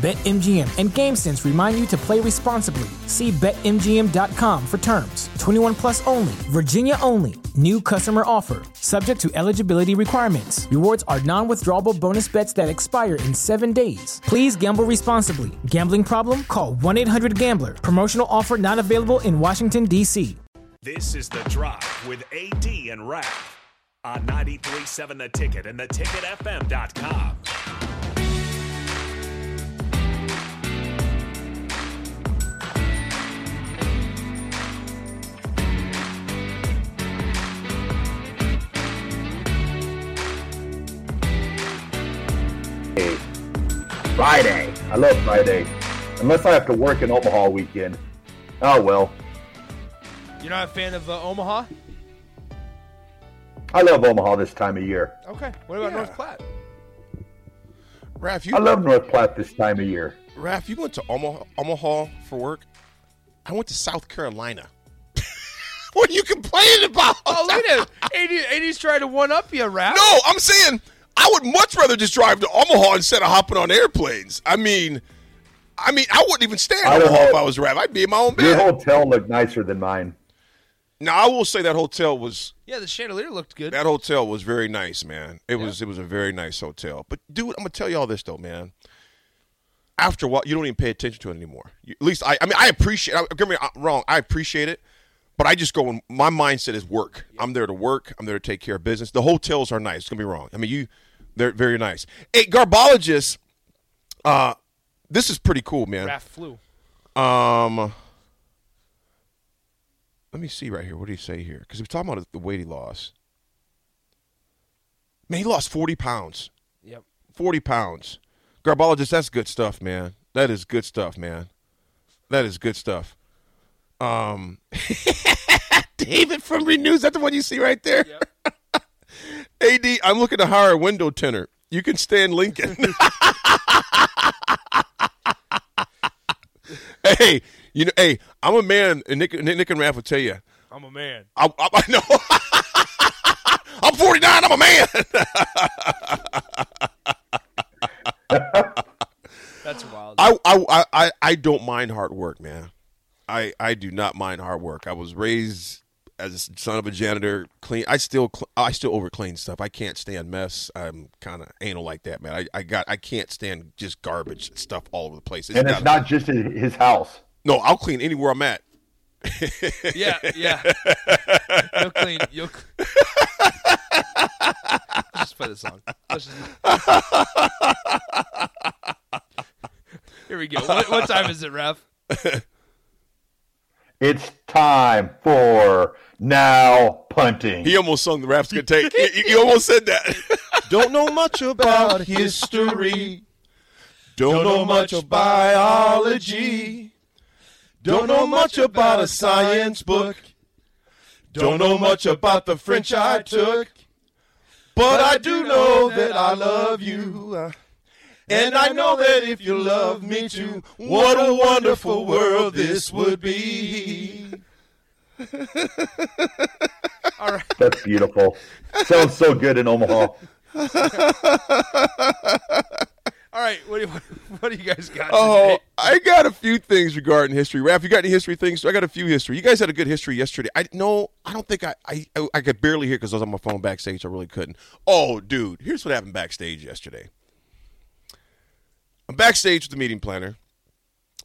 BetMGM and GameSense remind you to play responsibly. See BetMGM.com for terms. 21 plus only, Virginia only. New customer offer, subject to eligibility requirements. Rewards are non withdrawable bonus bets that expire in seven days. Please gamble responsibly. Gambling problem? Call 1 800 Gambler. Promotional offer not available in Washington, D.C. This is The Drive with AD and Raf on 93.7 The Ticket and theticketfm.com. Friday. I love Friday. Unless I have to work in Omaha weekend. Oh well. You're not a fan of uh, Omaha? I love Omaha this time of year. Okay. What about Yeah. North Platte? Raph, you I love North Platte this time of year. Raph, you went to Omaha, Omaha for work. I went to South Carolina. what are you complaining about? Oh, look at him. AD, AD's trying to one up you, Rap. No, I'm saying I would much rather just drive to Omaha instead of hopping on airplanes. I mean, I mean, I wouldn't even stay in I don't Omaha know. if I was Raph. I'd be in my own Your bed. hotel looked nicer than mine. Now, I will say that hotel was Yeah, the chandelier looked good. that hotel was very nice, man. It was it was a very nice hotel. But dude, I'm gonna tell you all this though, man. After a while, you don't even pay attention to it anymore. You, at least I, I mean, I appreciate. Don't get me wrong, I appreciate it, but I just go. when My mindset is work. I'm there to work. I'm there to take care of business. The hotels are nice. Don't get me wrong. I mean, you, they're very nice. Hey, garbologist, uh, this is pretty cool, man. Raf flew. Um, let me see right here. What did he say here? Because we're talking about the weight he lost. Man, he lost forty pounds. Yep. Forty pounds. Garbologist, that's good stuff, man. That is good stuff, man. That is good stuff. Um, David from Renews. That's the one you see right there. Ad, I'm looking to hire a window tinner. You can stand in Lincoln. hey, you know, hey, I'm a man, and Nick, Nick, Nick and Raph will tell you. I'm a man. I, I, I know. I'm 49. I'm a man. That's wild. I, I, I, I don't mind hard work, man. I, I do not mind hard work. I was raised as a son of a janitor. Clean. I still, cl- I still over clean stuff. I can't stand mess. I'm kind of anal like that, man. I, I got, I can't stand just garbage and stuff all over the place. And it's not just his his house. No, I'll clean anywhere I'm at. yeah, yeah. You'll clean. You'll. cl- Let's just play the song. Just... Here we go. What, what time is it, Raf? It's time for now punting. He almost sung the raps good take. he, he almost said that. Don't know much about history. Don't know much of biology. Don't know much about a science book. Don't know much about the French I took. But I do know that I love you. And I know that if you love me too, what a wonderful world this would be. All right. That's beautiful. Sounds so good in Omaha. All right. What do you, what do you guys got? Oh, today? I got a few things regarding history. Raph, you got any history things? I got a few history. You guys had a good history yesterday. I no, I don't think I I, I could barely hear because I was on my phone backstage. I really couldn't. Oh, dude, here's what happened backstage yesterday. I'm backstage with the meeting planner,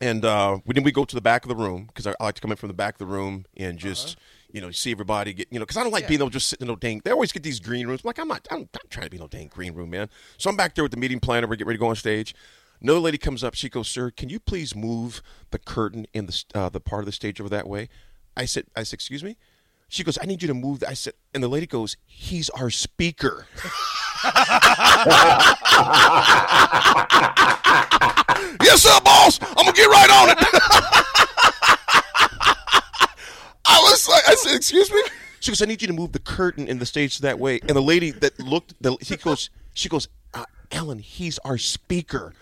and uh, we then we go to the back of the room because I, I like to come in from the back of the room and just you know see everybody get you know because I don't like being able to just sit in no dang. They always get these green rooms. I'm like I'm not I'm not trying to be no dang green room, man. So I'm back there with the meeting planner. We get ready to go on stage. Another lady comes up. She goes, "Sir, can you please move the curtain in the uh, the part of the stage over that way?" I said, I said, excuse me. She goes, I need you to move. I said, and the lady goes, he's our speaker. yes, sir, boss. I'm gonna get right on it. I was like, I said, excuse me. She goes, I need you to move the curtain in the stage that way. And the lady that looked, the, he goes, she goes, uh, Ellen, he's our speaker.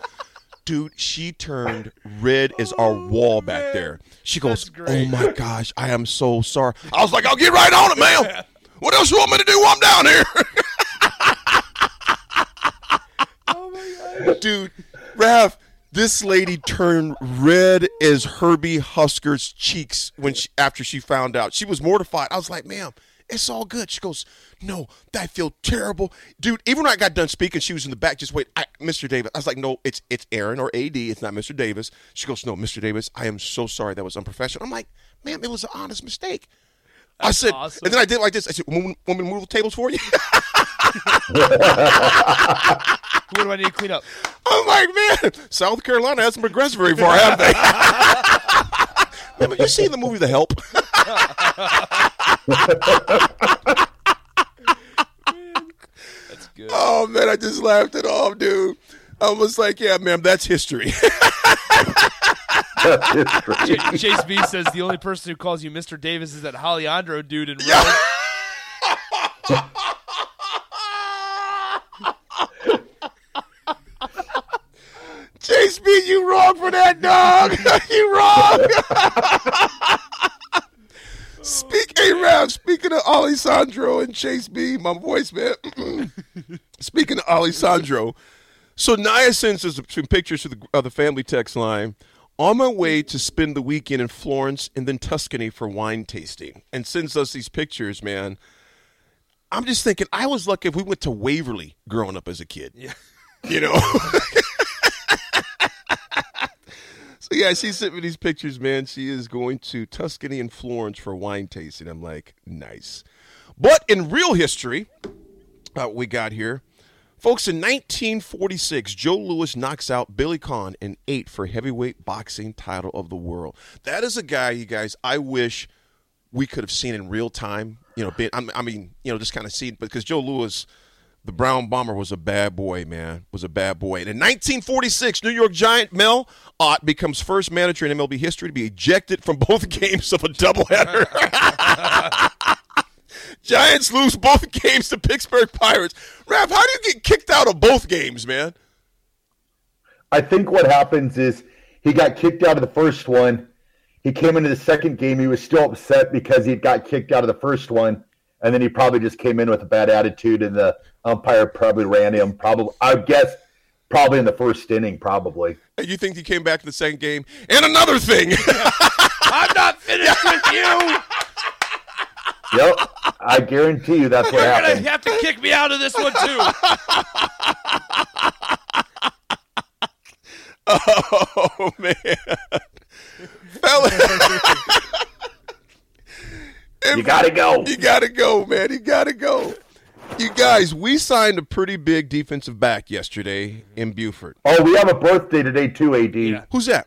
Dude, she turned red as our wall back there. She goes, "Oh my gosh, I am so sorry." I was like, "I'll get right on it, ma'am. What else you want me to do while I'm down here?" Oh my gosh. dude, Rav, this lady turned red as Herbie Husker's cheeks when she after she found out. She was mortified. I was like, "Ma'am, it's all good." She goes, "No, I feel terrible, dude." Even when I got done speaking, she was in the back. Just wait, I, Mr. Davis. I was like, "No, it's it's Aaron or AD. It's not Mr. Davis." She goes, "No, Mr. Davis. I am so sorry. That was unprofessional." I'm like, "Ma'am, it was an honest mistake." I said, awesome. and then I did it like this. I said, "Want want me move the tables for you?" what do I need to clean up? I'm like, man, South Carolina hasn't progressed very far, have they? Man, but you seen the movie The Help? That's good. Oh man, I just laughed it off, dude. I was like, yeah, ma'am, that's history. That's history. Chase B says the only person who calls you Mr. Davis is that Alejandro dude in Yeah. Rome. Chase B, you wrong for that, dog. you wrong. speaking of Alessandro and Chase B, my voice, man. speaking of Alessandro, so Naya sends us some pictures to the, uh, the family text line. On my way to spend the weekend in Florence and then Tuscany for wine tasting, and sends us these pictures, man. I'm just thinking, I was lucky if we went to Waverly growing up as a kid. Yeah. You know? So yeah, she sent me these pictures, man. She is going to Tuscany and Florence for wine tasting. I'm like, nice. But in real history, uh, we got here, folks. In 1946, Joe Louis knocks out Billy Conn in eight for heavyweight boxing title of the world. That is a guy, you guys. I wish we could have seen in real time. You know, I mean, you know, just kind of see because Joe Louis. The Brown Bomber was a bad boy, man. Was a bad boy. And in 1946, New York Giant Mel Ott becomes first manager in MLB history to be ejected from both games of a doubleheader. Giants lose both games to Pittsburgh Pirates. Raph, how do you get kicked out of both games, man? I think what happens is he got kicked out of the first one. He came into the second game. He was still upset because he got kicked out of the first one, and then he probably just came in with a bad attitude, and the umpire probably ran him. Probably, I guess, probably in the first inning, probably. You think he came back in the second game? And another thing. I'm not finished with you. Yep, I guarantee you that's what happened. You're gonna have to kick me out of this one too. oh, man. Fella. You gotta go. You got to go, man. You got to go. You guys, we signed a pretty big defensive back yesterday in Buford. Oh, we have a birthday today too, AD. Who's that?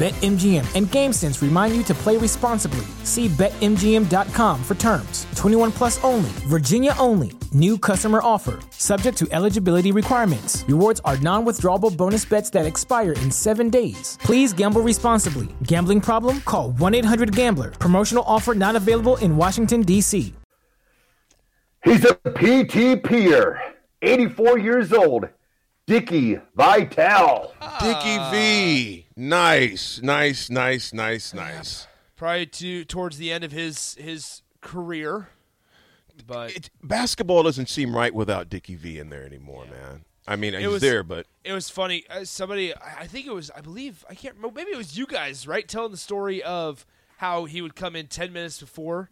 BetMGM and GameSense remind you to play responsibly. See BetMGM.com for terms. 21 plus only, Virginia only. New customer offer. Subject to eligibility requirements. Rewards are non withdrawable bonus bets that expire in seven days. Please gamble responsibly. Gambling problem? Call 1 800 Gambler. Promotional offer not available in Washington, D.C. He's a PTPer, 84 years old, Dickie Vitale. Dickie V. Nice, nice, nice, nice, nice. Probably to towards the end of his his career. But it, basketball doesn't seem right without Dickie V in there anymore, man. I mean, he's was- there, but it was funny. Uh, somebody, I I think it was, I believe, I can't remember. Maybe it was you guys, right? Telling the story of how he would come in ten minutes before,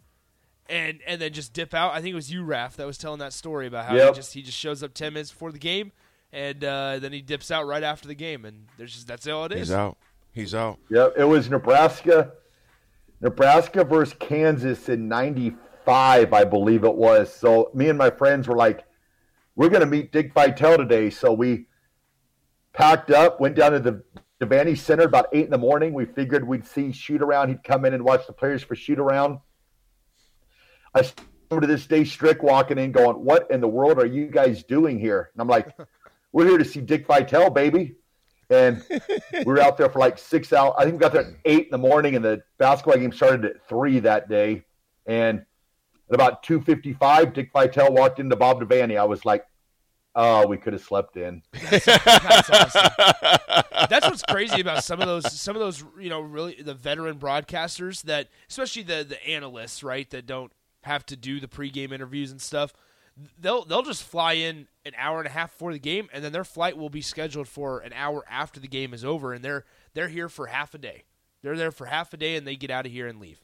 and and then just dip out. I think it was you, Raph, that was telling that story about how he just he just shows up ten minutes before the game, and uh, then he dips out right after the game, and there's just that's all it is. he's out. He's out. Yeah, it was Nebraska, Nebraska versus Kansas in '95, I believe it was. So me and my friends were like, "We're going to meet Dick Vitale today." So we packed up, went down to the Devaney Center about eight in the morning. We figured we'd see shoot around. He'd come in and watch the players for shoot around. I still remember to this day Strick walking in, going, "What in the world are you guys doing here?" And I'm like, "We're here to see Dick Vitale, baby." And we were out there for like six hours. I think we got there at eight in the morning, and the basketball game started at three that day. And at about two fifty-five, Dick Vitale walked into Bob Devaney. I was like, "Oh, we could have slept in." That's awesome. That's what's crazy about some of those some of those you know really the veteran broadcasters that especially the the analysts right that don't have to do the pregame interviews and stuff. They'll they'll just fly in an hour and a half before the game, and then their flight will be scheduled for an hour after the game is over, and they're they're here for half a day. They're there for half a day, and they get out of here and leave.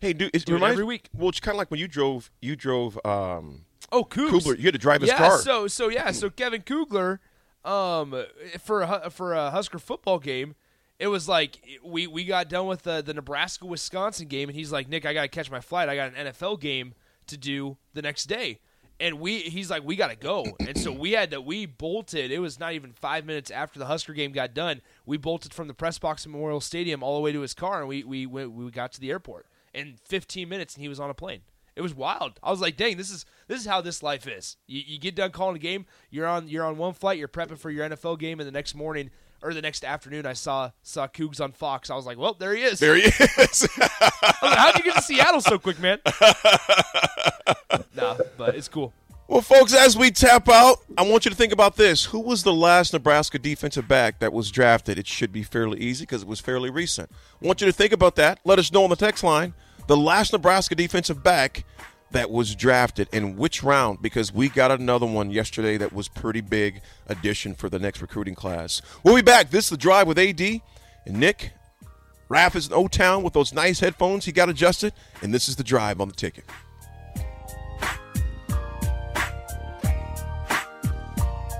Hey, dude, it Do it reminds every week. Well, it's kind of like when you drove. You drove um, Oh. Kugler. You had to drive his yeah, car. so so yeah, so Kevin Kugler, um, for a, for a Husker football game, it was like we we got done with the the Nebraska Wisconsin game, and he's like, Nick, I gotta catch my flight. I got an NFL game to do the next day, and we he's like, we gotta go, and so we had to we bolted. It was not even five minutes after the Husker game got done. We bolted from the press box at Memorial Stadium all the way to his car, and we we went, we got to the airport in 15 minutes, and he was on a plane. It was wild. I was like, "Dang, this is this is how this life is." You, you get done calling a game, you're on you're on one flight, you're prepping for your NFL game, and the next morning or the next afternoon, I saw saw Cougs on Fox. I was like, "Well, there he is." there he is. Like, How'd you get to Seattle so quick, man? it's cool. well, folks, as we tap out, I want you to think about this: Who was the last Nebraska defensive back that was drafted? It should be fairly easy because it was fairly recent. I want you to think about that. Let us know on the text line the last Nebraska defensive back that was drafted in which round because we got another one yesterday that was pretty big addition for the next recruiting class. We'll be back. This is the drive with AD and Nick. Raph is in O Town with those nice headphones he got adjusted, and this is the drive on the ticket.